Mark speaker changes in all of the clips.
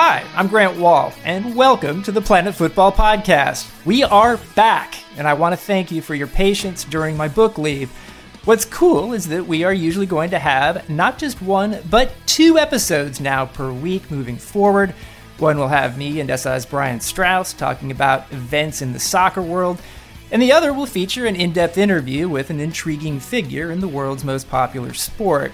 Speaker 1: Hi, I'm Grant Wahl, and welcome to the Planet Football Podcast. We are back, and I want to thank you for your patience during my book leave. What's cool is that we are usually going to have not just one, but two episodes now per week moving forward. One will have me and SI's Brian Straus talking about events in the soccer world, and the other will feature an in depth interview with an intriguing figure in the world's most popular sport.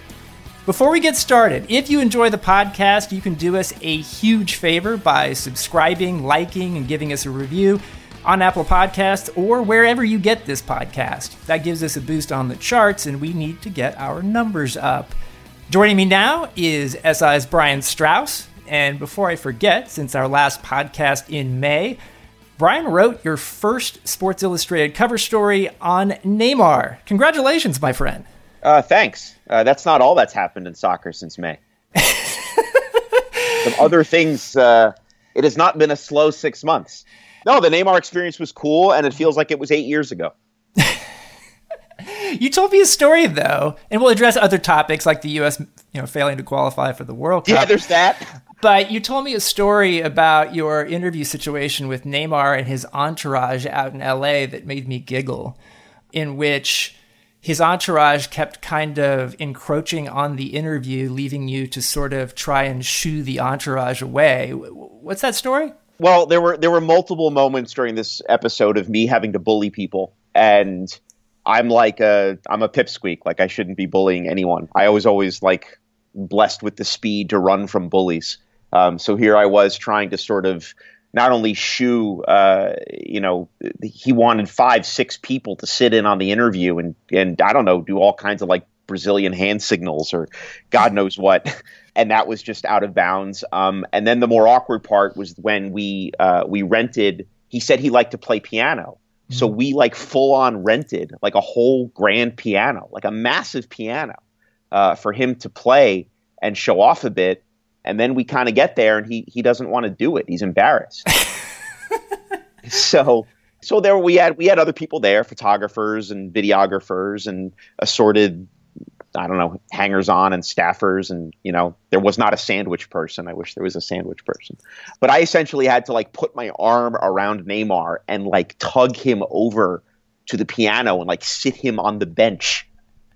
Speaker 1: Before we get started, if you enjoy the podcast, you can do us a huge favor by subscribing, liking, and giving us a review on Apple Podcasts or wherever you get this podcast. That gives us a boost on the charts, and we need to get our numbers up. Joining me now is SI's Brian Straus. And before I forget, since our last podcast in May, Brian wrote your first Sports Illustrated cover story on Neymar. Congratulations, my friend.
Speaker 2: Uh, thanks. Uh, that's not all that's happened in soccer since May. Some other things. Uh, it has not been a slow six months. No, the Neymar experience was cool, and it feels like it was eight years ago.
Speaker 1: you told me a story though, and we'll address other topics like the U.S. you know failing to qualify for the World Cup.
Speaker 2: Yeah, there's that.
Speaker 1: But you told me a story about your interview situation with Neymar and his entourage out in L.A. that made me giggle, in which his entourage kept kind of encroaching on the interview, leaving you to sort of try and shoo the entourage away. What's that story?
Speaker 2: Well, there were there were multiple moments during this episode of me having to bully people, and I'm like a I'm a pipsqueak. Like I shouldn't be bullying anyone. I was always like blessed with the speed to run from bullies. Um, so here I was trying to sort of not only shoo, uh, you know, he wanted five, six people to sit in on the interview and and I don't know, do all kinds of like Brazilian hand signals or God knows what. And that was just out of bounds. Um, and then the more awkward part was when we uh, we rented. He said he liked to play piano, mm-hmm. so we like full on rented like a whole grand piano, like a massive piano, uh, for him to play and show off a bit and then we kind of get there and he he doesn't want to do it. He's embarrassed. So so there we had we had other people there photographers and videographers and assorted i don't know hangers on and staffers and you know there was not a sandwich person. I wish there was a sandwich person. But i essentially had to like put my arm around neymar and like tug him over to the piano and like sit him on the bench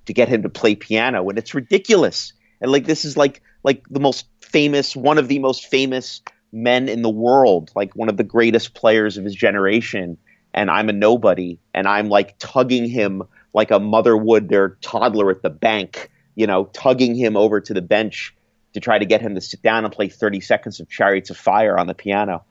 Speaker 2: to get him to play piano. And it's ridiculous. And like this is like like the most famous, one of the most famous men in the world, like one of the greatest players of his generation. And I'm a nobody, and I'm like tugging him like a mother would their toddler at the bank, you know, tugging him over to the bench to try to get him to sit down and play 30 seconds of Chariots of Fire on the piano.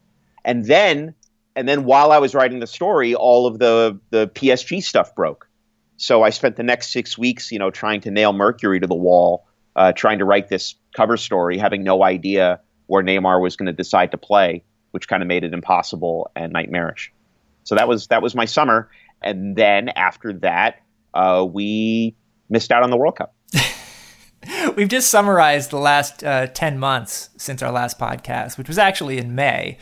Speaker 2: And then, and then while I was writing the story, all of the the PSG stuff broke. So I spent the next six weeks, you know, trying to nail Mercury to the wall uh, trying to write this cover story, having no idea where Neymar was going to decide to play, which kind of made it impossible and nightmarish. So that was that was my summer, and then after that, uh, we missed out on the World Cup.
Speaker 1: We've just summarized the last uh, 10 months since our last podcast, which was actually in May.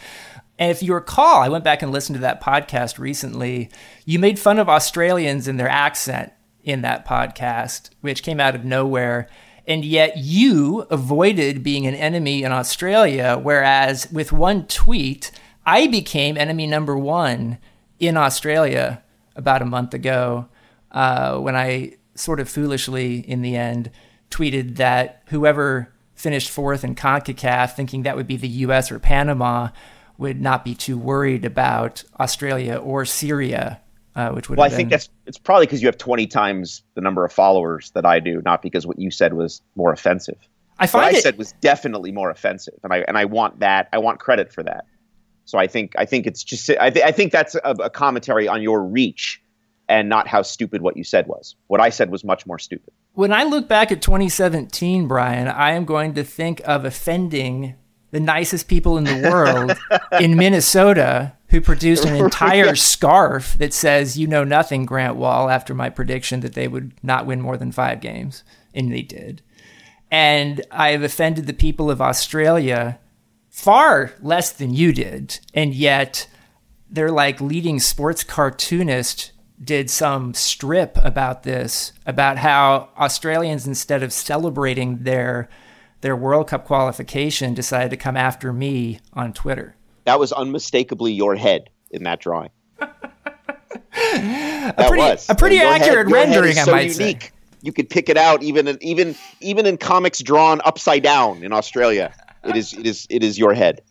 Speaker 1: And if you recall, I went back and listened to that podcast recently. You made fun of Australians and their accent in that podcast, which came out of nowhere and yet you avoided being an enemy in Australia, whereas with one tweet, I became enemy number one in Australia about a month ago uh, when I sort of foolishly, in the end, tweeted that whoever finished fourth in CONCACAF, thinking that would be the US or Panama, would not be too worried about Australia or Syria uh, which would.
Speaker 2: Well, I been... think that's it's probably because you have twenty times the number of followers that I do, not because what you said was more offensive.
Speaker 1: I find
Speaker 2: what
Speaker 1: it...
Speaker 2: I said was definitely more offensive, and I and I want that. I want credit for that. So I think I think it's just I, th- I think that's a, a commentary on your reach and not how stupid what you said was. What I said was much more stupid.
Speaker 1: When I look back at 2017, Brian, I am going to think of offending the nicest people in the world in Minnesota who produced an entire scarf that says "You know nothing, Grant Wahl, After my prediction that they would not win more than five games, and they did. And I have offended the people of Australia far less than you did, and yet they're like leading sports cartoonist did some strip about this about how Australians instead of celebrating their their World Cup qualification decided to come after me on Twitter.
Speaker 2: That was unmistakably your head in that drawing.
Speaker 1: that a pretty, was. A pretty accurate head, rendering, so I might unique. say.
Speaker 2: You could pick it out even in, even even in comics drawn upside down in Australia. It is it is it is your head.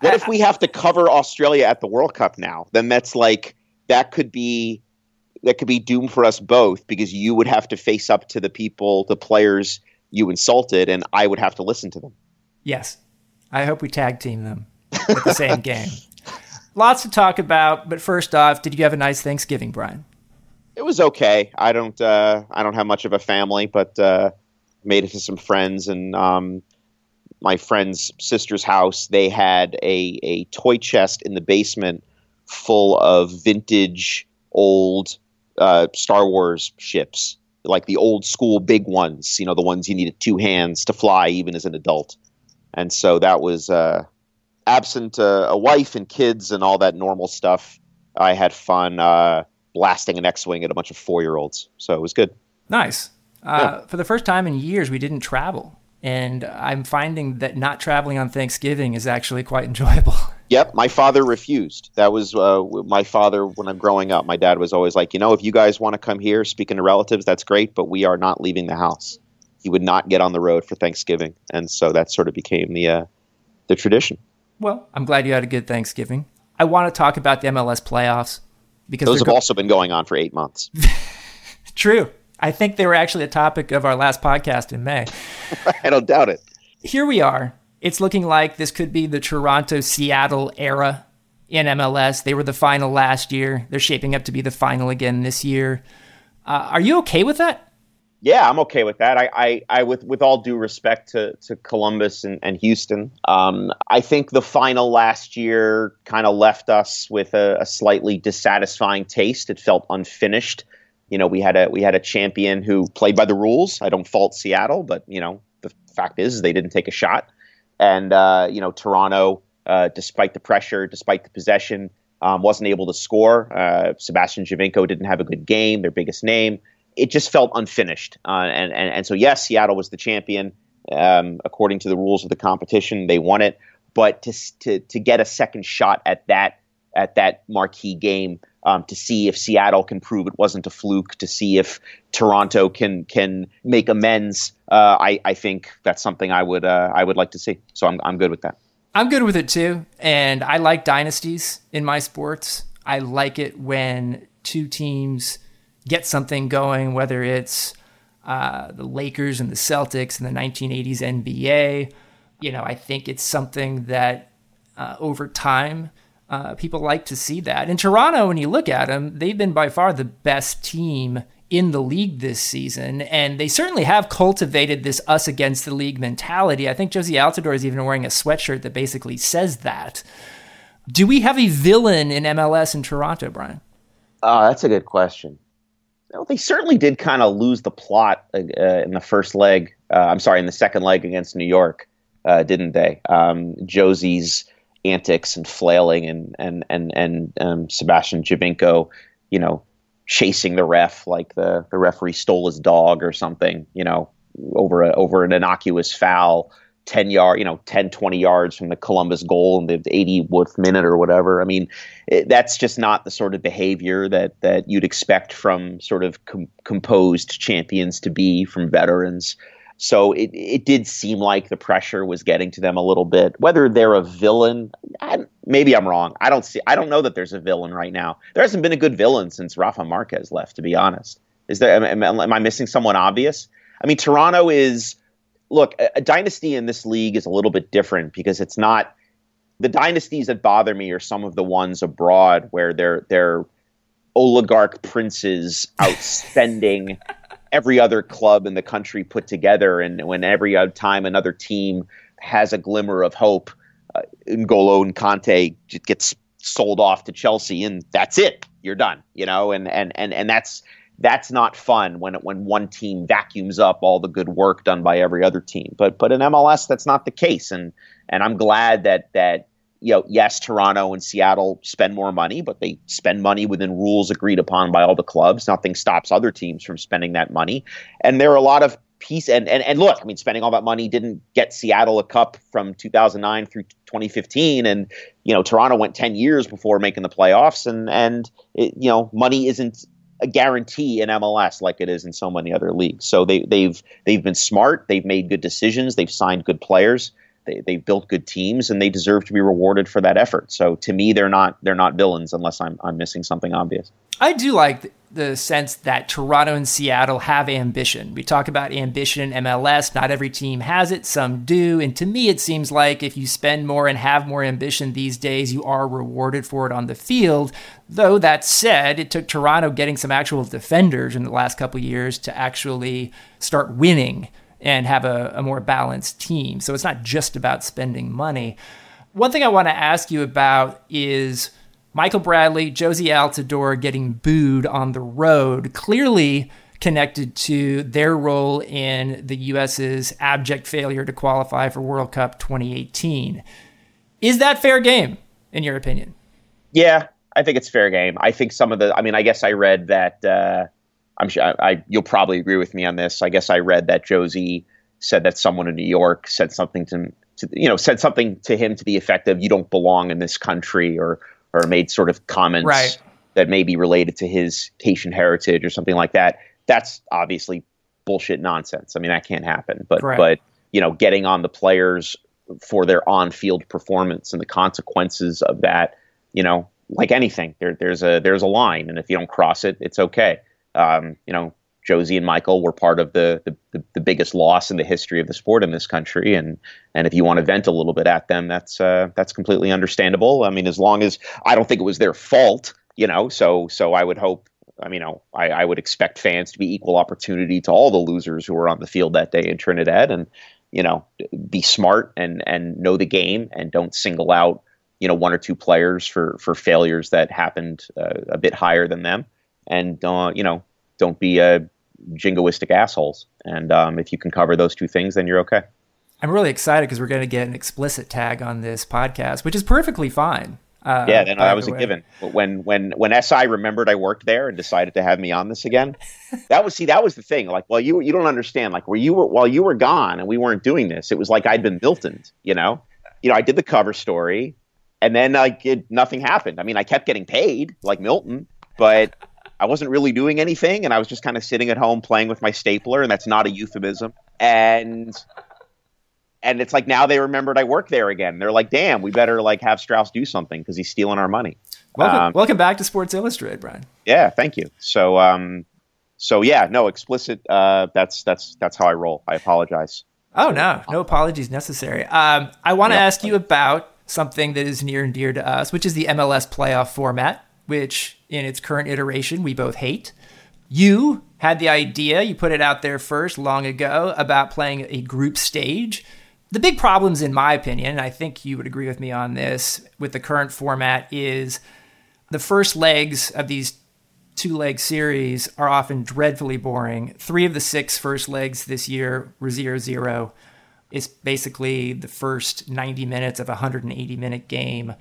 Speaker 2: What if we have to cover Australia at the World Cup now? Then that's like that could be that could be doom for us both because you would have to face up to the people, the players you insulted, and I would have to listen to them.
Speaker 1: Yes. I hope we tag team them at the same game. Lots to talk about, but first off, did you have a nice Thanksgiving, Brian?
Speaker 2: It was okay. I don't uh, I don't have much of a family, but uh, made it to some friends and um, my friend's sister's house. They had a a toy chest in the basement full of vintage old uh, Star Wars ships, like the old school big ones. You know, the ones you needed two hands to fly, even as an adult. And so that was uh, absent uh, a wife and kids and all that normal stuff. I had fun uh, blasting an X-wing at a bunch of four-year-olds, so it was good.
Speaker 1: Nice. Uh, yeah. For the first time in years, we didn't travel, and I'm finding that not traveling on Thanksgiving is actually quite enjoyable.
Speaker 2: Yep, my father refused. That was uh, my father when I'm growing up. My dad was always like, you know, if you guys want to come here, speaking to relatives, that's great, but we are not leaving the house. He would not get on the road for Thanksgiving, and so that sort of became the uh, the tradition.
Speaker 1: Well, I'm glad you had a good Thanksgiving. I want to talk about the MLS playoffs
Speaker 2: because those have go- also been going on for eight months.
Speaker 1: True. I think they were actually a topic of our last podcast in May.
Speaker 2: I don't doubt it.
Speaker 1: Here we are it's looking like this could be the Toronto Seattle era in MLS. They were the final last year. They're shaping up to be the final again this year. Uh, are you okay with that?
Speaker 2: Yeah, I'm okay with that. I, I, I with with all due respect to to Columbus and, and Houston, um, I think the final last year kind of left us with a, a slightly dissatisfying taste. It felt unfinished. You know, we had a we had a champion who played by the rules. I don't fault Seattle, but you know, the fact is, they didn't take a shot. And uh, you know, Toronto, uh, despite the pressure, despite the possession, um, wasn't able to score. Uh, Sebastian Giovinco didn't have a good game, their biggest name. It just felt unfinished. Uh, and, and and so yes, Seattle was the champion um, according to the rules of the competition. They won it, but to to to get a second shot at that at that marquee game um, to see if Seattle can prove it wasn't a fluke, to see if Toronto can can make amends. Uh, I I think that's something I would uh, I would like to see. So I'm I'm good with that.
Speaker 1: I'm good with it too, and I like dynasties in my sports. I like it when two teams get something going, whether it's uh, the Lakers and the Celtics in the 1980s NBA. You know, I think it's something that uh, over time uh, people like to see that. In Toronto, when you look at them, they've been by far the best team in the league this season, and they certainly have cultivated this us against the league mentality. I think Jozy Altidore is even wearing a sweatshirt that basically says that. Do we have a villain in MLS in Toronto, Brian?
Speaker 2: Oh, that's a good question. Well, they certainly did kind of lose the plot uh, in the first leg. Uh, I'm sorry, in the second leg against New York, uh, didn't they? Um, Jozy's antics and flailing and and and and um, Sebastian Giovinco, you know, chasing the ref like the the referee stole his dog or something, you know, over a, over an innocuous foul. 10 yard, you know, 10, 20 yards from the Columbus goal in the 80th minute or whatever. I mean, it, that's just not the sort of behavior that, that you'd expect from sort of com- composed champions to be from veterans. So it, it did seem like the pressure was getting to them a little bit. Whether they're a villain, I, maybe I'm wrong. I don't see. I don't know that there's a villain right now. There hasn't been a good villain since Rafa Marquez left. To be honest, is there? Am, am, am I missing someone obvious? I mean, Toronto is. Look, a, a dynasty in this league is a little bit different because it's not. The dynasties that bother me are some of the ones abroad where they're they're oligarch princes outspending every other club in the country put together. And when every time another team has a glimmer of hope, uh, N'Golo and Kanté gets sold off to Chelsea, and that's it. You're done. You know, and and and and that's that's not fun when when one team vacuums up all the good work done by every other team. But but in MLS, that's not the case, and and I'm glad that that you know, yes, Toronto and Seattle spend more money, but they spend money within rules agreed upon by all the clubs. Nothing stops other teams from spending that money. And there are a lot of piece and, and and look, I mean, spending all that money didn't get Seattle a cup from 2009 through 2015, and you know, Toronto went 10 years before making the playoffs, and and it, you know, money isn't a guarantee in MLS like it is in so many other leagues. So they they've they've been smart, they've made good decisions, they've signed good players they they built good teams and they deserve to be rewarded for that effort. So to me, they're not they're not villains unless I'm I'm missing something obvious.
Speaker 1: I do like the sense that Toronto and Seattle have ambition. We talk about ambition in MLS. Not every team has it, some do. And to me, it seems like if you spend more and have more ambition these days, you are rewarded for it on the field. Though that said, it took Toronto getting some actual defenders in the last couple years to actually start winning and have a, a more balanced team. So it's not just about spending money. One thing I want to ask you about is Michael Bradley, Jozy Altidore getting booed on the road, clearly connected to their role in the U.S.'s abject failure to qualify for World Cup 2018. Is that fair game, in your opinion?
Speaker 2: Yeah, I think it's fair game. I think some of the, I mean, I guess I read that uh, I'm sure I, I, you'll probably agree with me on this. I guess I read that Josie said that someone in New York said something to, to you know said something to him to the effect of "you don't belong in this country" or or made sort of comments
Speaker 1: right.
Speaker 2: that may be related to his Haitian heritage or something like that. That's obviously bullshit nonsense. I mean that can't happen. But right. but you know getting on the players for their on-field performance and the consequences of that, you know, like anything, there, there's a there's a line, and if you don't cross it, it's okay um, you know, Jozy and Michael were part of the, the, the biggest loss in the history of the sport in this country, and and if you want to vent a little bit at them, that's uh, that's completely understandable. I mean, as long as I don't think it was their fault, you know, so so I would hope. I mean, I, I would expect fans to be equal opportunity to all the losers who were on the field that day in Trinidad, and you know, be smart and and know the game, and don't single out you know one or two players for for failures that happened uh, a bit higher than them and uh, you know don't be a jingoistic assholes. And um, if you can cover those two things, then you're okay.
Speaker 1: I'm really excited because we're going to get an explicit tag on this podcast, which is perfectly fine.
Speaker 2: Uh, yeah, then that was a given. But when when when SI remembered I worked there and decided to have me on this again, that was see that was the thing. Like, well, you you don't understand. Like, where you were while you were gone and we weren't doing this, it was like I'd been Miltoned. You know, you know, I did the cover story, and then like it, nothing happened. I mean, I kept getting paid like Milton, but I wasn't really doing anything, and I was just kind of sitting at home playing with my stapler, and that's not a euphemism. And and it's like now they remembered I work there again. They're like, "Damn, we better like have Straus do something because he's stealing our money."
Speaker 1: Welcome, um, welcome back to Sports Illustrated, Brian.
Speaker 2: Yeah, thank you. So, um, so yeah, no explicit. Uh, that's that's that's how I roll. I apologize.
Speaker 1: Oh no, no apologies necessary. Um, I want to ask you about something that is near and dear to us, which is the MLS playoff format which in its current iteration we both hate. You had the idea, you put it out there first long ago about playing a group stage. The big problems, in my opinion, and I think you would agree with me on this, with the current format is the first legs of these two leg series are often dreadfully boring. Three of the six first legs this year were 0 0. It's basically the first 90 minutes of a 180 minute game.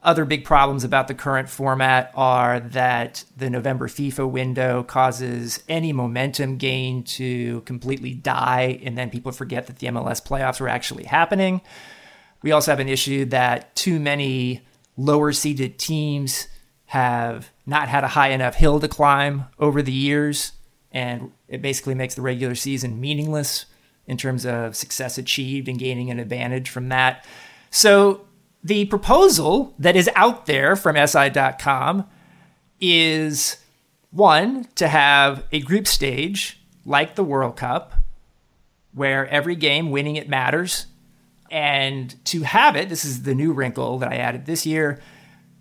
Speaker 1: Other big problems about the current format are that the November FIFA window causes any momentum gain to completely die, and then people forget that the MLS playoffs were actually happening. We also have an issue that too many lower seeded teams have not had a high enough hill to climb over the years, and it basically makes the regular season meaningless in terms of success achieved and gaining an advantage from that. So the proposal that is out there from SI.com is one, to have a group stage like the World Cup, where every game winning it matters. And to have it, this is the new wrinkle that I added this year,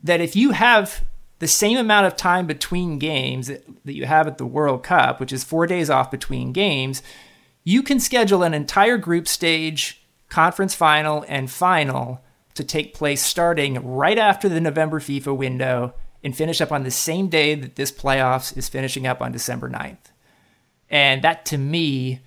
Speaker 1: that if you have the same amount of time between games that, you have at the World Cup, which is four days off between games, you can schedule an entire group stage, conference final, and final to take place starting right after the November FIFA window and finish up on the same day that this playoffs is finishing up on December 9th. And that to me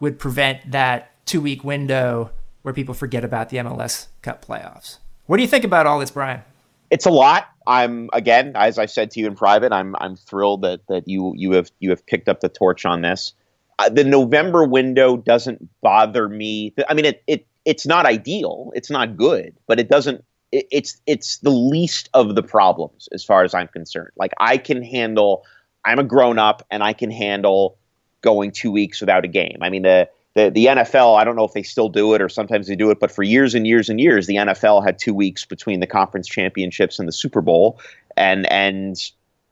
Speaker 1: would prevent that two week window where people forget about the MLS Cup playoffs. What do you think about all this, Brian?
Speaker 2: It's a lot. I'm again, as I said to you in private, I'm I'm thrilled that that you you have you have picked up the torch on this. Uh, the November window doesn't bother me. I mean, it it it's not ideal. It's not good, but it doesn't. It, it's it's the least of the problems as far as I'm concerned. Like I can handle. I'm a grown up, and I can handle going two weeks without a game. I mean, the the, the NFL, I don't know if they still do it or sometimes they do it, but for years and years and years, the NFL had two weeks between the conference championships and the Super Bowl, and and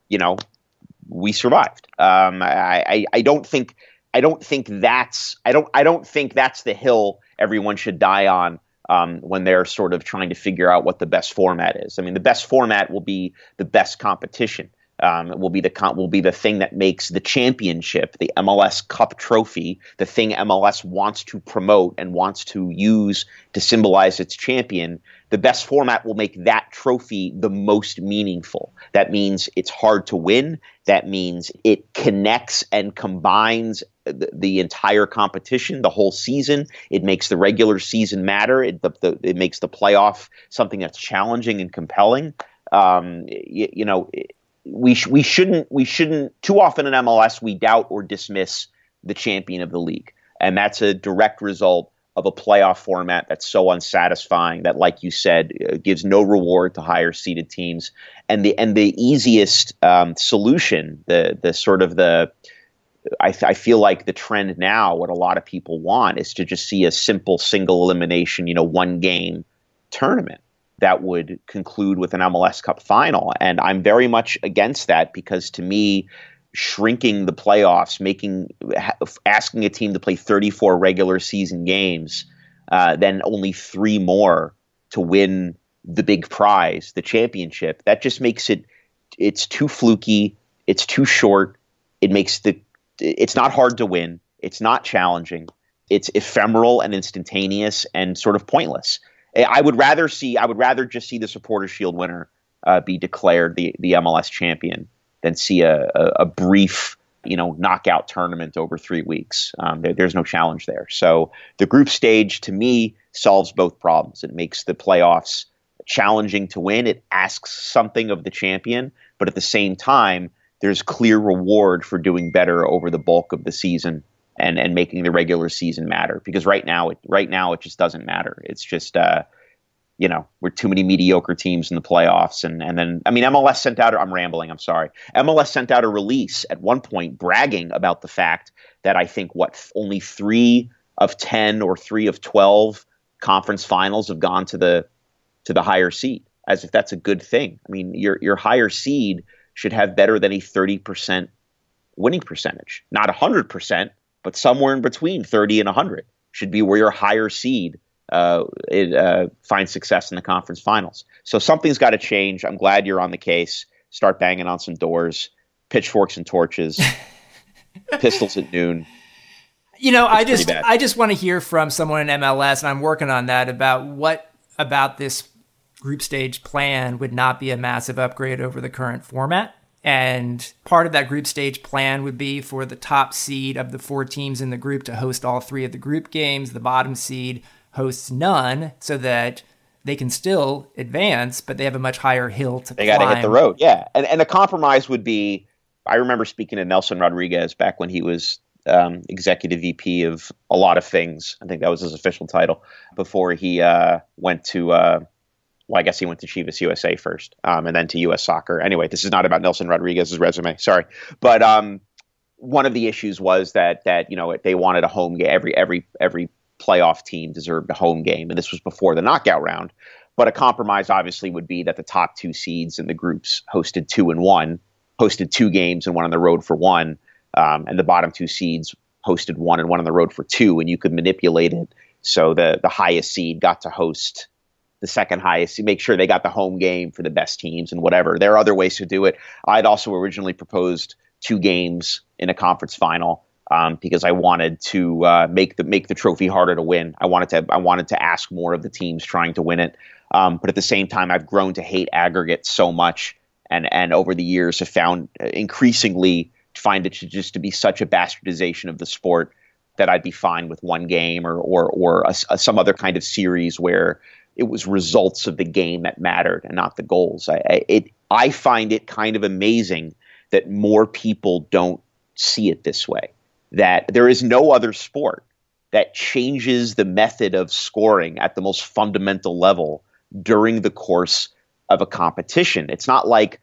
Speaker 2: you know we survived. Um, I, I, I don't think I don't think that's I don't I don't think that's the hill everyone should die on um, when they're sort of trying to figure out what the best format is. I mean, the best format will be the best competition um, it will be the will be the thing that makes the championship, the MLS Cup trophy, the thing MLS wants to promote and wants to use to symbolize its champion. The best format will make that trophy the most meaningful. That means it's hard to win. That means it connects and combines the, entire competition, the whole season. It makes the regular season matter. It, the, the, it makes the playoff something that's challenging and compelling. Um, you, you know. We sh- we shouldn't we shouldn't too often in MLS we doubt or dismiss the champion of the league, and that's a direct result of a playoff format that's so unsatisfying that, like you said, uh, gives no reward to higher seeded teams. And the and the easiest um, solution, the the sort of the I, I, feel like the trend now, what a lot of people want, is to just see a simple single elimination, you know, one game tournament that would conclude with an MLS Cup final. And I'm very much against that because to me, shrinking the playoffs, making asking a team to play 34 regular season games, uh, then only three more to win the big prize, the championship. That just makes it it's too fluky. It's too short. It makes the it's not hard to win. It's not challenging. It's ephemeral and instantaneous and sort of pointless. I would rather see I would rather just see the Supporter Shield winner uh, be declared the the MLS champion than see a, a, a, brief you know knockout tournament over three weeks. Um, there, there's no challenge there. So the group stage to me solves both problems. It makes the playoffs challenging to win. It asks something of the champion, but at the same time, there's clear reward for doing better over the bulk of the season and and making the regular season matter because right now it right now it just doesn't matter. It's just uh, you know we're too many mediocre teams in the playoffs and and then I mean MLS sent out I'm rambling I'm sorry MLS sent out a release at one point bragging about the fact that I think what only three of ten or three of twelve conference finals have gone to the to the higher seed as if that's a good thing. I mean your your higher seed should have better than a thirty percent winning percentage, not hundred percent but somewhere in between 30 and 100 should be where your higher seed uh, it, uh, finds success in the conference finals. So something's got to change. I'm glad you're on the case. Start banging on some doors, pitchforks and torches, pistols at noon.
Speaker 1: You know, it's I just I just want to hear from someone in MLS, and I'm working on that about what about this group stage plan would not be a massive upgrade over the current format. And part of that group stage plan would be for the top seed of the four teams in the group to host all three of the group games. The bottom seed hosts none so that they can still advance, but they have a much higher hill to
Speaker 2: they got to hit the road. Yeah. And, and a compromise would be I remember speaking to Nelson Rodriguez back when he was um, executive VP of a lot of things. I think that was his official title before he uh, went to. Uh, well, I guess he went to Chivas USA first, um, and then to U.S. Soccer. Anyway, this is not about Nelson Rodriguez's resume. Sorry, but um, one of the issues was that that you know they wanted a home game. Every every every playoff team deserved a home game, and this was before the knockout round. But a compromise obviously would be that the top two seeds in the groups hosted two and one, hosted two games and one on the road for one, um, and the bottom two seeds hosted one and one on the road for two, and you could manipulate it so the the highest seed got to host the second highest, make sure they got the home game for the best teams and whatever. There are other ways to do it. I'd also originally proposed two games in a conference final um, because I wanted to uh, make the make the trophy harder to win. I wanted to I wanted to ask more of the teams trying to win it. Um, but at the same time, I've grown to hate aggregate so much, and and over the years have found uh, increasingly find it to just to be such a bastardization of the sport that I'd be fine with one game or or or a, a, some other kind of series where it was results of the game that mattered and not the goals. I, I, it, I find it kind of amazing that more people don't see it this way. That there is no other sport that changes the method of scoring at the most fundamental level during the course of a competition. It's not like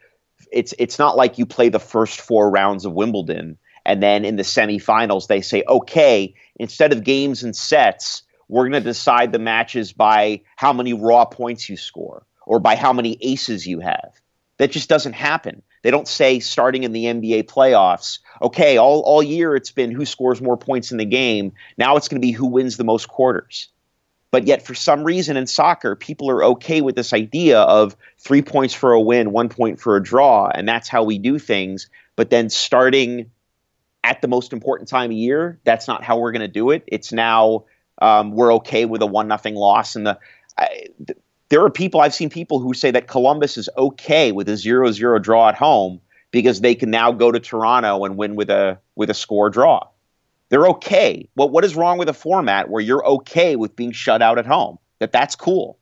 Speaker 2: it's it's not like you play the first four rounds of Wimbledon and then in the semifinals they say, okay, instead of games and sets, we're going to decide the matches by how many raw points you score or by how many aces you have. That just doesn't happen. They don't say starting in the NBA playoffs, okay, all, all year it's been who scores more points in the game. Now it's going to be who wins the most quarters. But yet, for some reason in soccer, people are okay with this idea of three points for a win, one point for a draw, and that's how we do things. But then starting at the most important time of year, that's not how we're going to do it. It's now um, we're okay with a one nothing loss. And the I, th- there are people I've seen people who say that Columbus is okay with a 0-0 draw at home because they can now go to Toronto and win with a with a score draw. They're okay. Well, what is wrong with a format where you're okay with being shut out at home? That that's cool.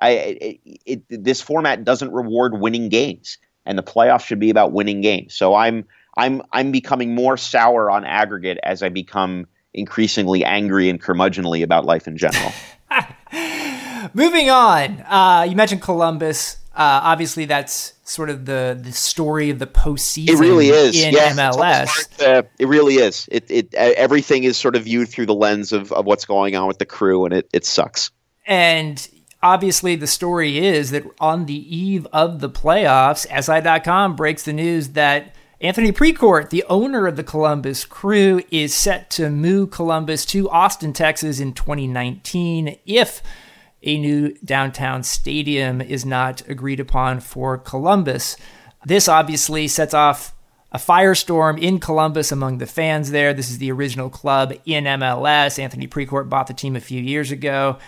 Speaker 2: I, it, it, this format doesn't reward winning games, and the playoffs should be about winning games. So I'm I'm I'm becoming more sour on aggregate as I become increasingly angry and curmudgeonly about life in general.
Speaker 1: Moving on, uh, you mentioned Columbus. Uh, obviously, that's sort of the the story of the postseason.
Speaker 2: It really is
Speaker 1: in
Speaker 2: yes,
Speaker 1: MLS.
Speaker 2: To, it really is. It, it everything is sort of viewed through the lens of, of what's going on with the crew, and it it sucks.
Speaker 1: And obviously, the story is that on the eve of the playoffs, SI.com breaks the news that Anthony Precourt, the owner of the Columbus Crew, is set to move Columbus to Austin, Texas in 2019 if a new downtown stadium is not agreed upon for Columbus. This obviously sets off a firestorm in Columbus among the fans there. This is the original club in MLS. Anthony Precourt bought the team a few years ago.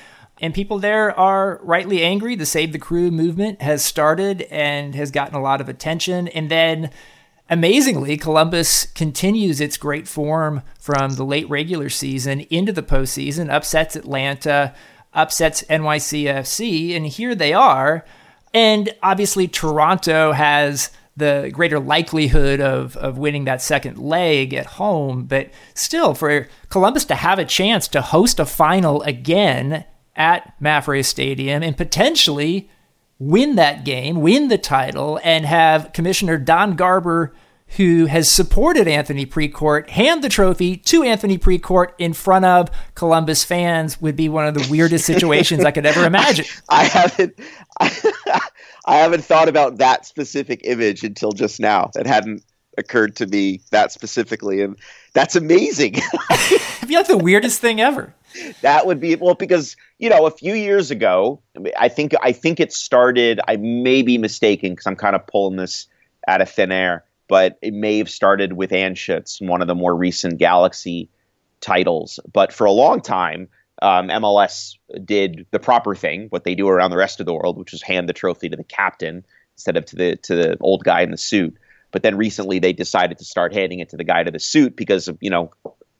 Speaker 1: And people there are rightly angry. The Save the Crew movement has started and has gotten a lot of attention. And then Amazingly, Columbus continues its great form from the late regular season into the postseason, upsets Atlanta, upsets NYCFC, and here they are. And obviously, Toronto has the greater likelihood of, of winning that second leg at home. But still, for Columbus to have a chance to host a final again at MAPFRE Stadium and potentially win that game, win the title, and have Commissioner Don Garber, who has supported Anthony Precourt, hand the trophy to Anthony Precourt in front of Columbus fans would be one of the weirdest situations I could ever imagine.
Speaker 2: I haven't. I, I haven't thought about that specific image until just now. That hadn't occurred to me that specifically, and that's amazing.
Speaker 1: It'd be like the weirdest thing ever.
Speaker 2: That would be well because you know a few years ago i think i think it started i may be mistaken because i'm kind of pulling this out of thin air but it may have started with Anschutz, one of the more recent galaxy titles. But for a long time um, mls did the proper thing what they do around the rest of the world which is hand the trophy to the captain instead of to the to the old guy in the suit but then recently they decided to start handing it to the guy to the suit because of you know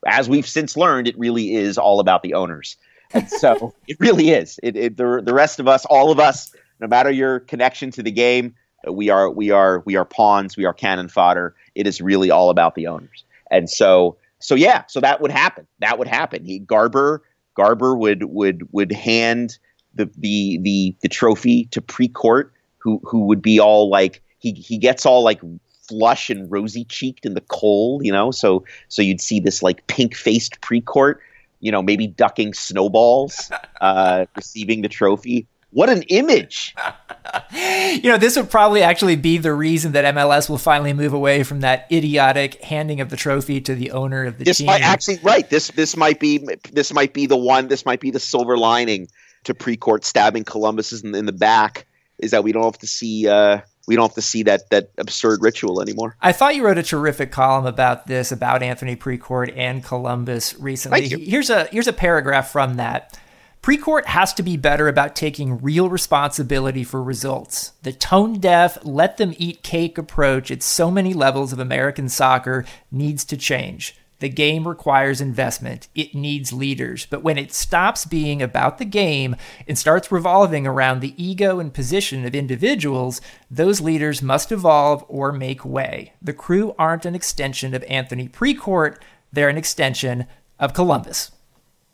Speaker 2: as we've since learned, it really is all about the owners. And so it really is. It, it, the, the rest of us, all of us, no matter your connection to the game, we are we are we are pawns. We are cannon fodder. It is really all about the owners. And so so yeah, so that would happen. That would happen. He Garber Garber would would would hand the the the the trophy to Precourt, who who would be all like he he gets all like flush and rosy cheeked in the cold, you know. So so you'd see this like pink faced Precourt, you know, maybe ducking snowballs, uh, receiving the trophy. What an image!
Speaker 1: you know, this would probably actually be the reason that MLS will finally move away from that idiotic handing of the trophy to the owner of the
Speaker 2: this
Speaker 1: team.
Speaker 2: Might actually, right? This this might be this might be the one. This might be the silver lining to Precourt stabbing Columbus in, in the back is that we don't have to see uh, we don't have to see that that absurd ritual anymore.
Speaker 1: I thought you wrote a terrific column about this about Anthony Precourt and Columbus recently. Here's a here's a paragraph from that. Precourt has to be better about taking real responsibility for results. The tone deaf, let them eat cake approach at so many levels of American soccer needs to change. The game requires investment. It needs leaders. But when it stops being about the game and starts revolving around the ego and position of individuals, those leaders must evolve or make way. The crew aren't an extension of Anthony Precourt, they're an extension of Columbus.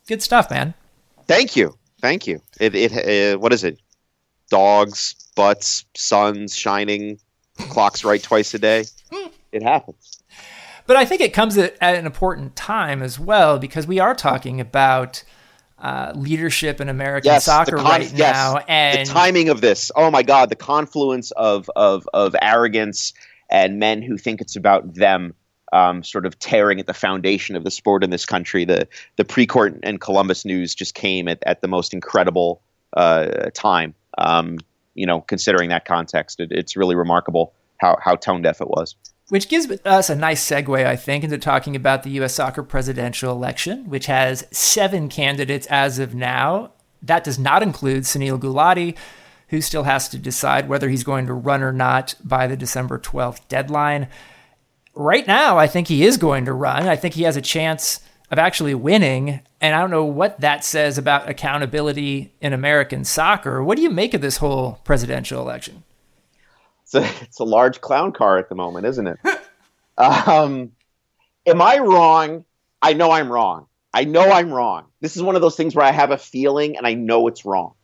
Speaker 1: Good stuff, man.
Speaker 2: Thank you. Thank you. It, it uh, what is it? Dogs, butts, suns shining, clocks right twice a day. It happens.
Speaker 1: But I think it comes at, at an important time as well because we are talking about uh, leadership in American yes, soccer con- right yes, now, and
Speaker 2: the timing of this. Oh my God, the confluence of of of arrogance and men who think it's about them. Um, sort of tearing at the foundation of the sport in this country. The the Precourt and Columbus news just came at, at the most incredible uh, time. Um, you know, considering that context, it, it's really remarkable how how tone deaf it was.
Speaker 1: Which gives us a nice segue, I think, into talking about the U.S. soccer presidential election, which has seven candidates as of now. That does not include Sunil Gulati, who still has to decide whether he's going to run or not by the December 12th deadline. Right now, I think he is going to run. I think he has a chance of actually winning. And I don't know what that says about accountability in American soccer. What do you make of this whole presidential election?
Speaker 2: It's a, it's a large clown car at the moment, isn't it? um, am I wrong? I know I'm wrong. I know I'm wrong. This is one of those things where I have a feeling and I know it's wrong,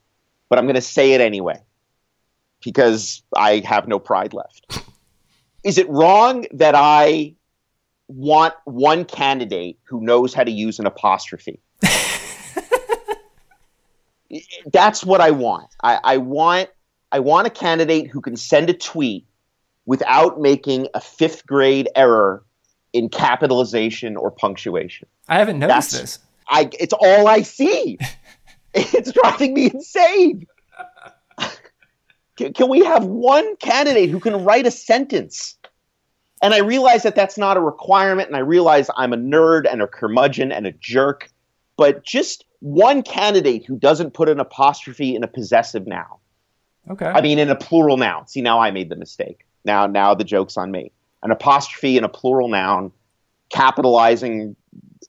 Speaker 2: but I'm going to say it anyway because I have no pride left. Is it wrong that I want one candidate who knows how to use an apostrophe? That's what I want. I, I want I want a candidate who can send a tweet without making a fifth grade error in capitalization or punctuation.
Speaker 1: I haven't noticed That's, this.
Speaker 2: I it's all I see. it's driving me insane. can, can we have one candidate who can write a sentence? And I realize that that's not a requirement, and I realize I'm a nerd and a curmudgeon and a jerk, but just one candidate who doesn't put an apostrophe in a possessive noun
Speaker 1: Okay. I
Speaker 2: mean, in a plural noun. See, now I made the mistake. Now, now the joke's on me. An apostrophe in a plural noun, capitalizing,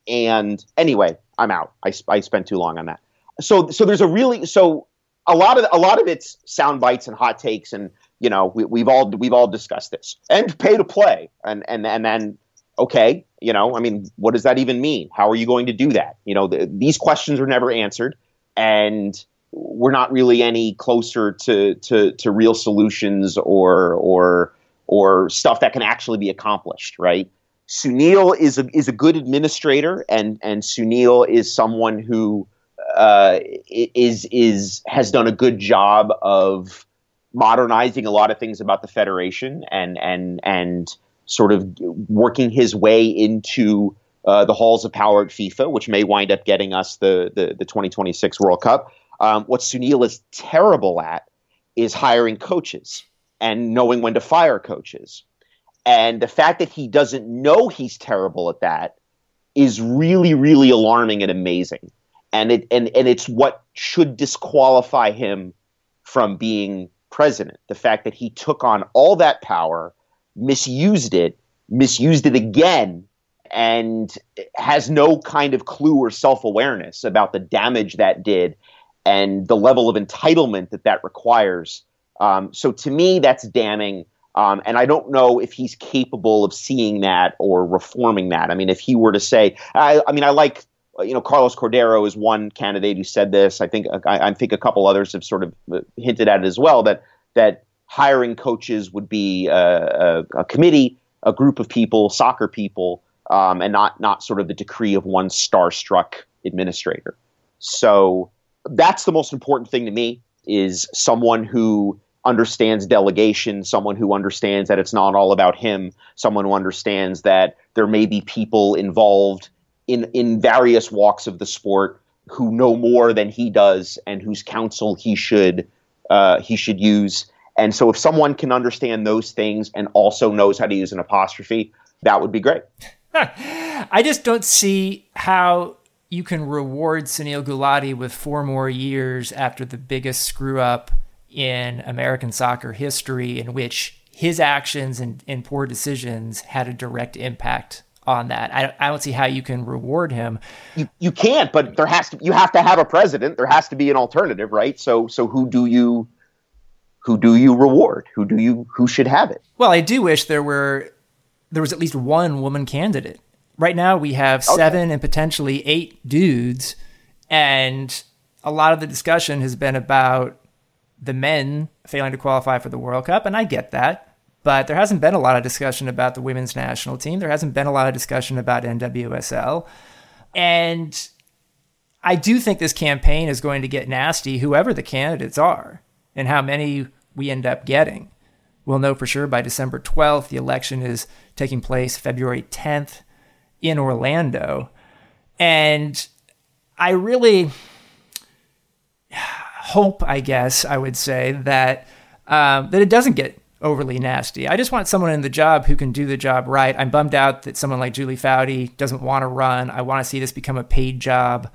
Speaker 2: and anyway, I'm out. I, I spent too long on that. So, so there's a really so a lot of a lot of it's sound bites and hot takes, and you know we, we've all we've all discussed this and pay to play, and and and then okay, you know, I mean, what does that even mean? How are you going to do that? You know, the, these questions are never answered, and we're not really any closer to to, to real solutions or or or stuff that can actually be accomplished, right? Sunil is a is a good administrator, and and Sunil is someone who uh, is is has done a good job of modernizing a lot of things about the federation and and and sort of working his way into uh, the halls of power at FIFA, which may wind up getting us the the, the 2026 World Cup. Um, what Sunil is terrible at is hiring coaches and knowing when to fire coaches. And the fact that he doesn't know he's terrible at that is really, really alarming and amazing. And it and, and it's what should disqualify him from being president. The fact that he took on all that power, misused it, misused it again, and has no kind of clue or self awareness about the damage that did and the level of entitlement that that requires. Um, so to me, that's damning. Um, and I don't know if he's capable of seeing that or reforming that. I mean, if he were to say, I, I mean, I like, you know, Carlos Cordeiro is one candidate who said this. I think I, I think a couple others have sort of uh, hinted at it as well that that hiring coaches would be a, a, a committee, a group of people, soccer people, um, and not not sort of the decree of one starstruck administrator. So that's the most important thing to me is someone who understands delegation, someone who understands that it's not all about him, someone who understands that there may be people involved in in various walks of the sport who know more than he does and whose counsel he should uh, he should use. And so, if someone can understand those things and also knows how to use an apostrophe, that would be great.
Speaker 1: I just don't see how you can reward Sunil Gulati with four more years after the biggest screw up in American soccer history, in which his actions and, and poor decisions had a direct impact on that. I, I don't see how you can reward him.
Speaker 2: You, you can't, but there has to you have to have a president. There has to be an alternative, right? So so who do you who do you reward? Who do you who should have it?
Speaker 1: Well, I do wish there were there was at least one woman candidate. Right now we have okay. seven and potentially eight dudes, and a lot of the discussion has been about the men failing to qualify for the World Cup, and I get that. But there hasn't been a lot of discussion about the women's national team. There hasn't been a lot of discussion about NWSL. And I do think this campaign is going to get nasty, whoever the candidates are, and how many we end up getting. We'll know for sure by December 12th. The election is taking place February 10th in Orlando. And I really hope, I guess I would say, that um, that it doesn't get overly nasty. I just want someone in the job who can do the job right. I'm bummed out that someone like Julie Foudy doesn't want to run. I want to see this become a paid job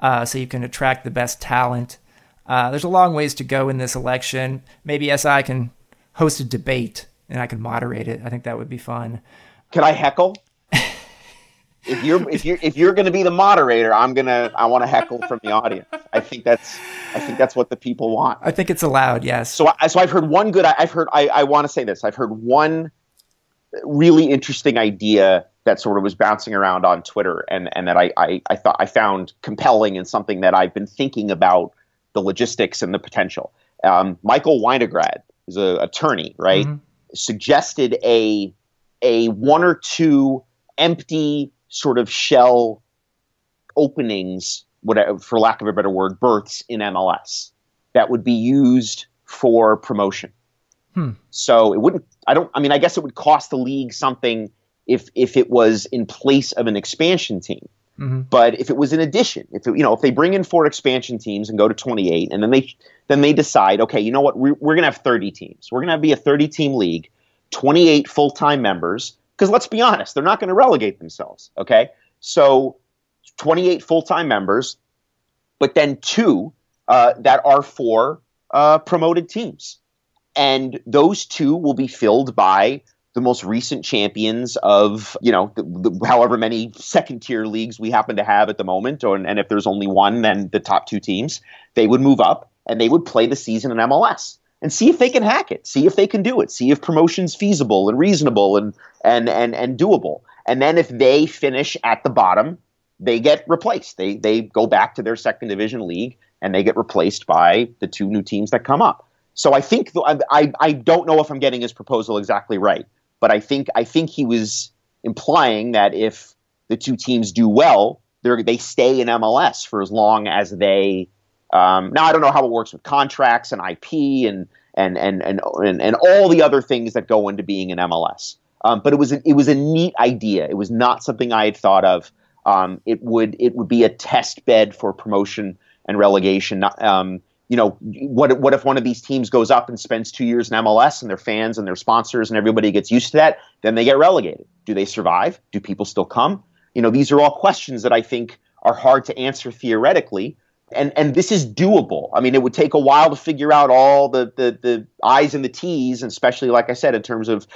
Speaker 1: uh, so you can attract the best talent. Uh, there's a long ways to go in this election. Maybe SI can host a debate and I can moderate it. I think that would be fun.
Speaker 2: Can I heckle? If you're if you're if you're going to be the moderator, I'm gonna I want to heckle from the audience. I think that's I think that's what the people want.
Speaker 1: I think it's allowed. Yes.
Speaker 2: So I, so I've heard one good. I've heard I I want to say this. I've heard one really interesting idea that sort of was bouncing around on Twitter and and that I I, I thought I found compelling and something that I've been thinking about the logistics and the potential. Um, Michael Winograd is an attorney, right? Mm-hmm. Suggested a a one or two empty sort of shell openings, whatever, for lack of a better word, berths in MLS that would be used for promotion. Hmm. So it wouldn't. I don't. I mean, I guess it would cost the league something if if it was in place of an expansion team. Mm-hmm. But if it was an addition, if it, you know, if they bring in four expansion teams and go to 28, and then they then they decide, okay, you know what, we're, we're going to have 30 teams. We're going to be a 30 team league, 28 full time members, because let's be honest, they're not going to relegate themselves. Okay. So 28 full time members, but then two uh, that are for uh, promoted teams. And those two will be filled by the most recent champions of, you know, the, the, however many second tier leagues we happen to have at the moment. Or, and if there's only one, then the top two teams, they would move up and they would play the season in MLS and see if they can hack it, see if they can do it, see if promotion's feasible and reasonable and and and and doable. And then if they finish at the bottom, they get replaced. They they go back to their second division league and they get replaced by the two new teams that come up. So I think I I don't know if I'm getting his proposal exactly right, but I think I think he was implying that if the two teams do well, they stay in MLS for as long as they um, now I don't know how it works with contracts and IP and and and and and, and all the other things that go into being an MLS. Um, but it was a, it was a neat idea. It was not something I had thought of. Um, it would it would be a test bed for promotion and relegation. Um, you know, what what if one of these teams goes up and spends two years in MLS and their fans and their sponsors and everybody gets used to that? Then they get relegated. Do they survive? Do people still come? You know, these are all questions that I think are hard to answer theoretically and and this is doable. I mean, it would take a while to figure out all the the, the I's and the T's, and especially like I said, in terms of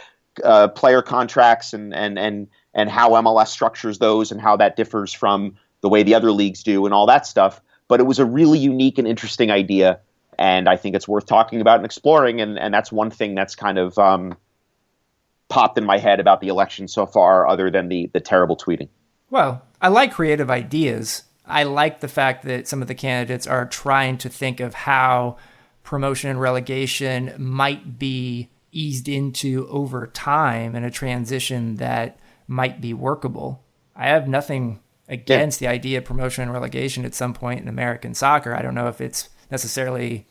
Speaker 2: uh, player contracts and and and and how MLS structures those and how that differs from the way the other leagues do and all that stuff. But it was a really unique and interesting idea, and I think it's worth talking about and exploring. And and that's one thing that's kind of um, popped in my head about the election so far, other than the the terrible tweeting.
Speaker 1: Well, I like creative ideas I like the fact that some of the candidates are trying to think of how promotion and relegation might be eased into over time in a transition that might be workable. I have nothing against yeah. the idea of promotion and relegation at some point in American soccer. I don't know if it's necessarily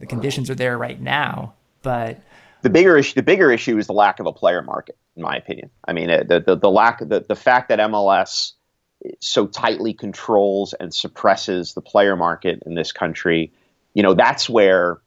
Speaker 1: the conditions are there right now, but
Speaker 2: the bigger issue the bigger issue is the lack of a player market in my opinion. I mean uh, the the, the lack the, the fact that MLS so tightly controls and suppresses the player market in this country, you know, that's where,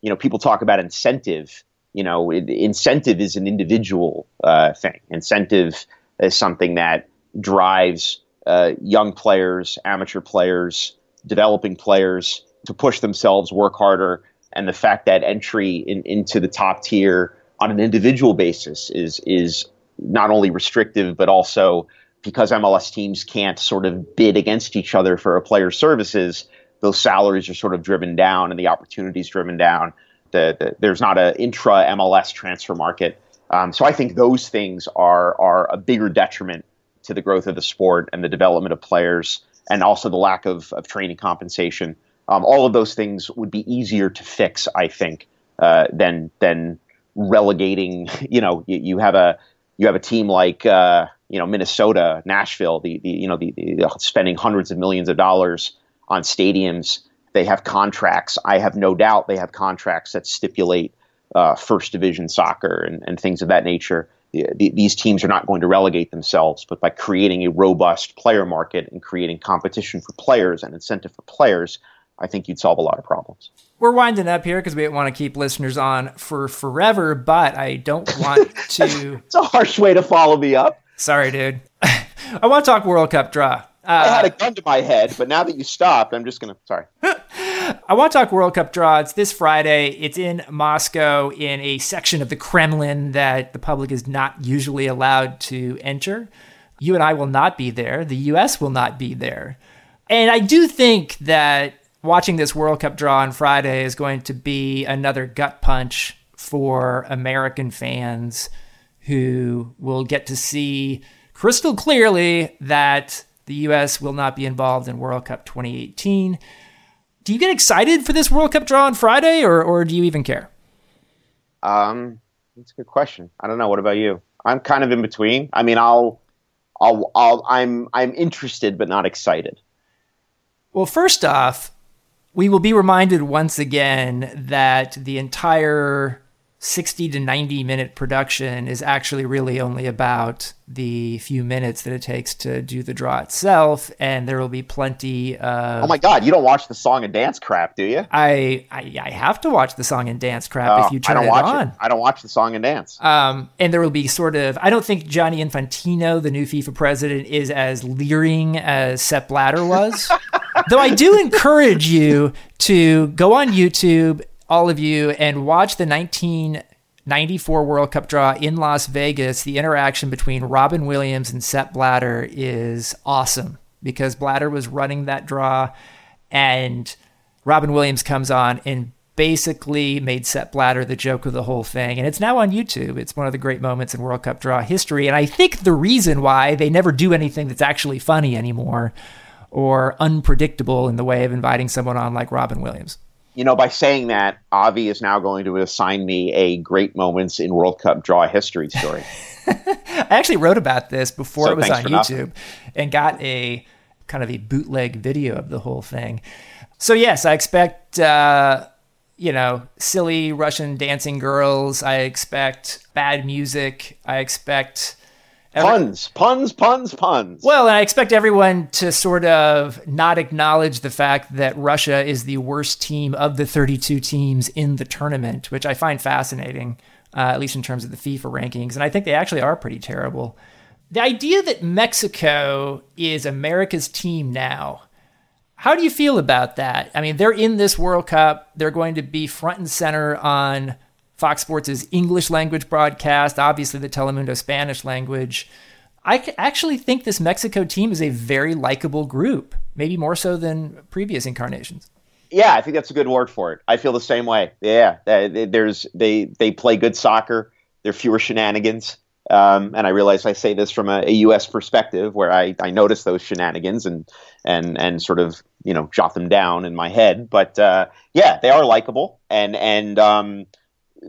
Speaker 2: you know, people talk about incentive. You know, it, incentive is an individual uh, thing. Incentive is something that drives uh, young players, amateur players, developing players to push themselves, work harder. And the fact that entry in, into the top tier on an individual basis is is not only restrictive but also because MLS teams can't sort of bid against each other for a player's services, those salaries are sort of driven down and the opportunities driven down. The, the, there's not an intra MLS transfer market. Um, so I think those things are are a bigger detriment to the growth of the sport and the development of players, and also the lack of, of training compensation. Um, all of those things would be easier to fix, I think, uh, than than relegating. You know, you, you, have a you have a team like uh, you know Minnesota, Nashville, the, the you know the, the, spending hundreds of millions of dollars on stadiums. They have contracts. I have no doubt they have contracts that stipulate uh, first division soccer and, and things of that nature. The, the, these teams are not going to relegate themselves, but by creating a robust player market and creating competition for players and incentive for players, I think you'd solve a lot of problems.
Speaker 1: We're winding up here because we want to keep listeners on for forever, but I don't want to.
Speaker 2: it's a harsh way to follow me up.
Speaker 1: Sorry, dude. I want to talk World Cup draw.
Speaker 2: Uh, I had a gun to my head, but now that you stopped, I'm just gonna. Sorry.
Speaker 1: I want to talk World Cup draw. It's this Friday. It's in Moscow in a section of the Kremlin that the public is not usually allowed to enter. You and I will not be there. The U.S. will not be there. And I do think that watching this World Cup draw on Friday is going to be another gut punch for American fans who will get to see crystal clearly that the U.S. will not be involved in World Cup 2018. Do you get excited for this World Cup draw on Friday, or, or do you even care?
Speaker 2: Um, that's a good question. I don't know. What about you? I'm kind of in between. I mean, I'll, I'll, I'll I'm, I'm interested but not excited.
Speaker 1: Well, first off, we will be reminded once again that the entire 60 to 90 minute production is actually really only about the few minutes that it takes to do the draw itself and there will be plenty of
Speaker 2: oh my god you don't watch the song and dance crap do you?
Speaker 1: I i, I have to watch the song and dance crap oh, if you turn
Speaker 2: I don't
Speaker 1: it
Speaker 2: watch
Speaker 1: on.
Speaker 2: It. i don't watch the song and dance.
Speaker 1: Um and there will be sort of i don't think Gianni Infantino the new fifa president is as leering as sepp blatter was. Though i do encourage you to go on youtube all of you and watch the 1994 World Cup draw in Las Vegas. The interaction between Robin Williams and Sepp Blatter is awesome because Blatter was running that draw and Robin Williams comes on and basically made Sepp Blatter the joke of the whole thing. And it's now on YouTube. It's one of the great moments in World Cup draw history. And I think the reason why they never do anything that's actually funny anymore or unpredictable in the way of inviting someone on like Robin Williams
Speaker 2: you know, by saying that, Avi is now going to assign me a great moments in World Cup draw history story.
Speaker 1: I actually wrote about this before so it was on YouTube nothing. and got a kind of a bootleg video of the whole thing. So yes, I expect uh, you know silly Russian dancing girls. I expect bad music. I expect
Speaker 2: Every- puns, puns, puns, puns.
Speaker 1: Well, I expect everyone to sort of not acknowledge the fact that Russia is the worst team of the 32 teams in the tournament, which I find fascinating, uh, at least in terms of the FIFA rankings. And I think they actually are pretty terrible. The idea that Mexico is America's team now, how do you feel about that? I mean, they're in this World Cup, they're going to be front and center on Fox Sports' is English language broadcast, obviously the Telemundo Spanish language. I actually think this Mexico team is a very likable group, maybe more so than previous incarnations.
Speaker 2: Yeah, I think that's a good word for it. I feel the same way. Yeah, there's they they play good soccer. There are fewer shenanigans, um, and I realize I say this from a, a, U.S. perspective, where I, I notice those shenanigans and and and sort of you know jot them down in my head. But uh, yeah, they are likable, and and um,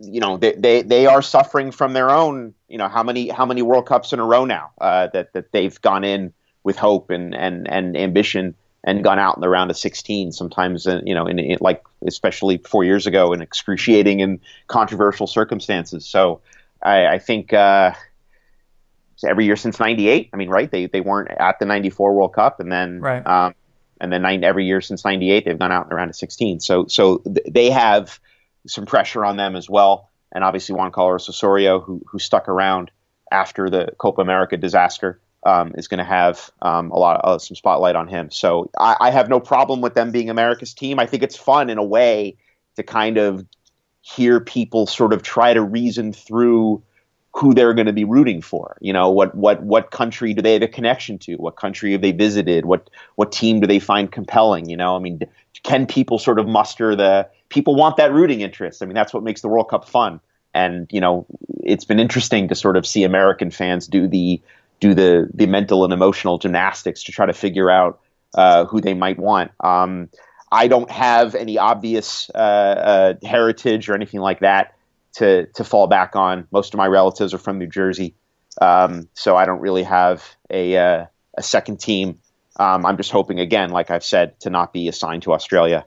Speaker 2: you know they, they they are suffering from their own you know how many how many World Cups in a row now uh, that that they've gone in with hope and and and ambition and gone out in the round of 16 sometimes uh, you know in, in, like especially four years ago in excruciating and controversial circumstances so I, I think uh, every year since 98 I mean right they they weren't at the 94 World Cup and then
Speaker 1: right.
Speaker 2: um, and then nine, every year since 98 they've gone out in the round of 16 so so th- they have some pressure on them as well. And obviously Juan Carlos Osorio, who who stuck around after the Copa America disaster, um, is going to have um, a lot of uh, some spotlight on him. So I, I, have no problem with them being America's team. I think it's fun in a way to kind of hear people sort of try to reason through who they're going to be rooting for. You know, what what what country do they have a connection to? What country have they visited? What what team do they find compelling? You know, I mean, can people sort of muster the people want that rooting interest? I mean, that's what makes the World Cup fun. And you know, it's been interesting to sort of see American fans do the do the the mental and emotional gymnastics to try to figure out uh, who they might want. Um, I don't have any obvious uh, uh, heritage or anything like that to to fall back on. Most of my relatives are from New Jersey, um, so I don't really have a uh, a second team. Um, I'm just hoping again, like I've said, to not be assigned to Australia,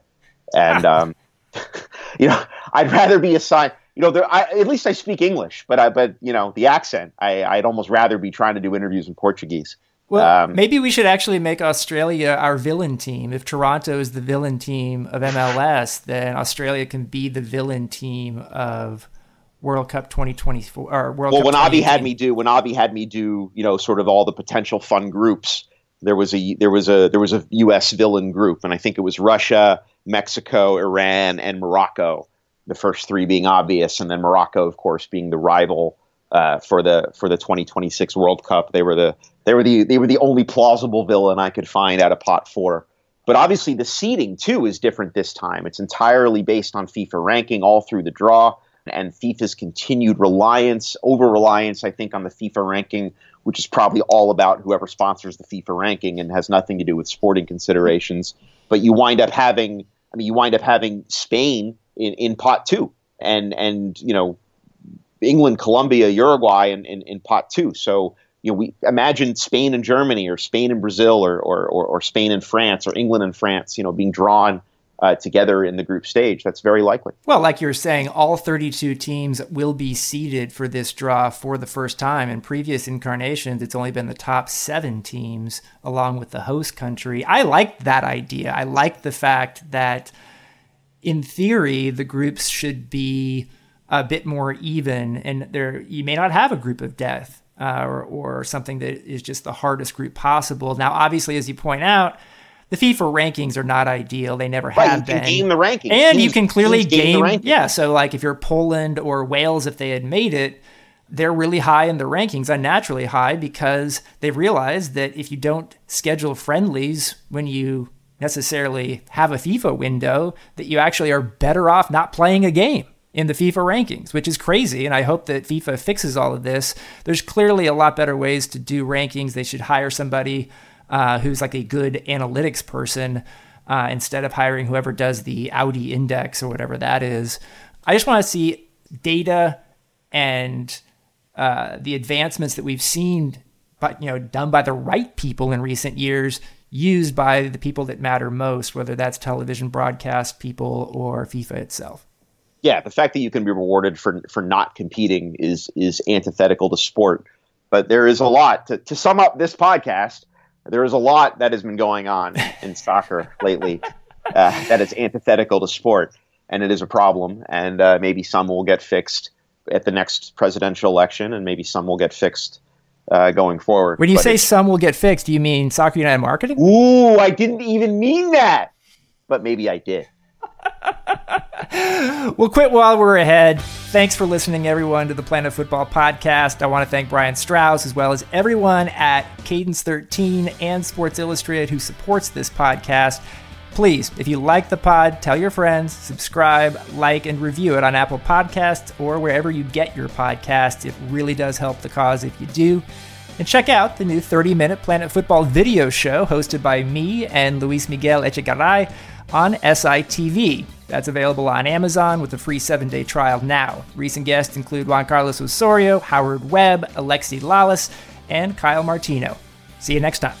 Speaker 2: and um, you know, I'd rather be assigned. You know, there, I, at least I speak English, but I, but you know, the accent, I, I'd almost rather be trying to do interviews in Portuguese.
Speaker 1: Well, um, maybe we should actually make Australia our villain team. If Toronto is the villain team of MLS, then Australia can be the villain team of World Cup 2024 or World
Speaker 2: well,
Speaker 1: Cup.
Speaker 2: when Avi had me do when Avi had me do you know sort of all the potential fun groups, there was a there was a there was a U.S. villain group, and I think it was Russia, Mexico, Iran, and Morocco. The first three being obvious, and then Morocco, of course, being the rival uh, for the for the 2026 World Cup. They were the they were the they were the only plausible villain I could find out of pot four. But obviously, the seeding too is different this time. It's entirely based on FIFA ranking all through the draw and FIFA's continued reliance, over reliance, I think, on the FIFA ranking, which is probably all about whoever sponsors the FIFA ranking and has nothing to do with sporting considerations. But you wind up having, I mean, you wind up having Spain in, in pot two, and and you know, England, Colombia, Uruguay in, in, in pot two. So you know, we imagine Spain and Germany, or Spain and Brazil, or, or, or, or Spain and France, or England and France, you know, being drawn uh, together in the group stage. That's very likely.
Speaker 1: Well, like you're saying, all 32 teams will be seeded for this draw for the first time. In previous incarnations, it's only been the top seven teams along with the host country. I like that idea. I like the fact that, in theory, the groups should be a bit more even, and there you may not have a group of death. Uh, or, or something that is just the hardest group possible. Now, obviously, as you point out, the FIFA rankings are not ideal. They never
Speaker 2: right,
Speaker 1: have
Speaker 2: you
Speaker 1: been.
Speaker 2: game the rankings,
Speaker 1: and
Speaker 2: teams,
Speaker 1: you can clearly game.
Speaker 2: game
Speaker 1: yeah, so like if you're Poland or Wales, if they had made it, they're really high in the rankings, unnaturally high, because they realize that if you don't schedule friendlies when you necessarily have a FIFA window, that you actually are better off not playing a game in the FIFA rankings, which is crazy. And I hope that FIFA fixes all of this. There's clearly a lot better ways to do rankings. They should hire somebody uh, who's like a good analytics person uh, instead of hiring whoever does the Audi index or whatever that is. I just want to see data and uh, the advancements that we've seen, but you know, done by the right people in recent years, used by the people that matter most, whether that's television broadcast people or FIFA itself.
Speaker 2: Yeah, the fact that you can be rewarded for for not competing is is antithetical to sport. But there is a lot to, to sum up this podcast there is a lot that has been going on in soccer lately uh, that is antithetical to sport, and it is a problem. And uh, maybe some will get fixed at the next presidential election, and maybe some will get fixed uh, going forward.
Speaker 1: When you but say some will get fixed, do you mean Soccer United marketing?
Speaker 2: Ooh, I didn't even mean that, but maybe I did.
Speaker 1: We'll quit while we're ahead. Thanks for listening, everyone, to the Planet Football podcast. I want to thank Brian Straus, as well as everyone at Cadence 13 and Sports Illustrated who supports this podcast. Please, if you like the pod, tell your friends, subscribe, like, and review it on Apple Podcasts or wherever you get your podcasts. It really does help the cause if you do. And check out the new 30 minute Planet Football video show hosted by me and Luis Miguel Echegaray on SITV. That's available on Amazon with a free seven day trial now. Recent guests include Juan Carlos Osorio, Howard Webb, Alexi Lalas, and Kyle Martino. See you next time.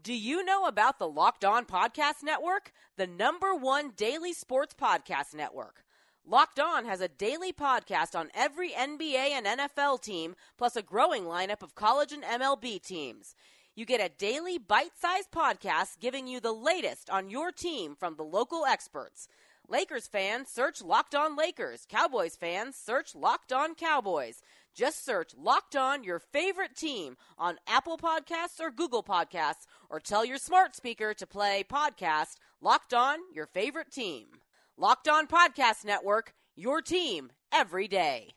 Speaker 3: Do you know about the Locked On Podcast Network? The number one daily sports podcast network. Locked On has a daily podcast on every NBA and NFL team, plus a growing lineup of college and MLB teams. You get a daily bite sized podcast giving you the latest on your team from the local experts. Lakers fans, search Locked On Lakers. Cowboys fans, search Locked On Cowboys. Just search Locked On your favorite team on Apple Podcasts or Google Podcasts, or tell your smart speaker to play podcast Locked On your favorite team. Locked On Podcast Network, your team every day.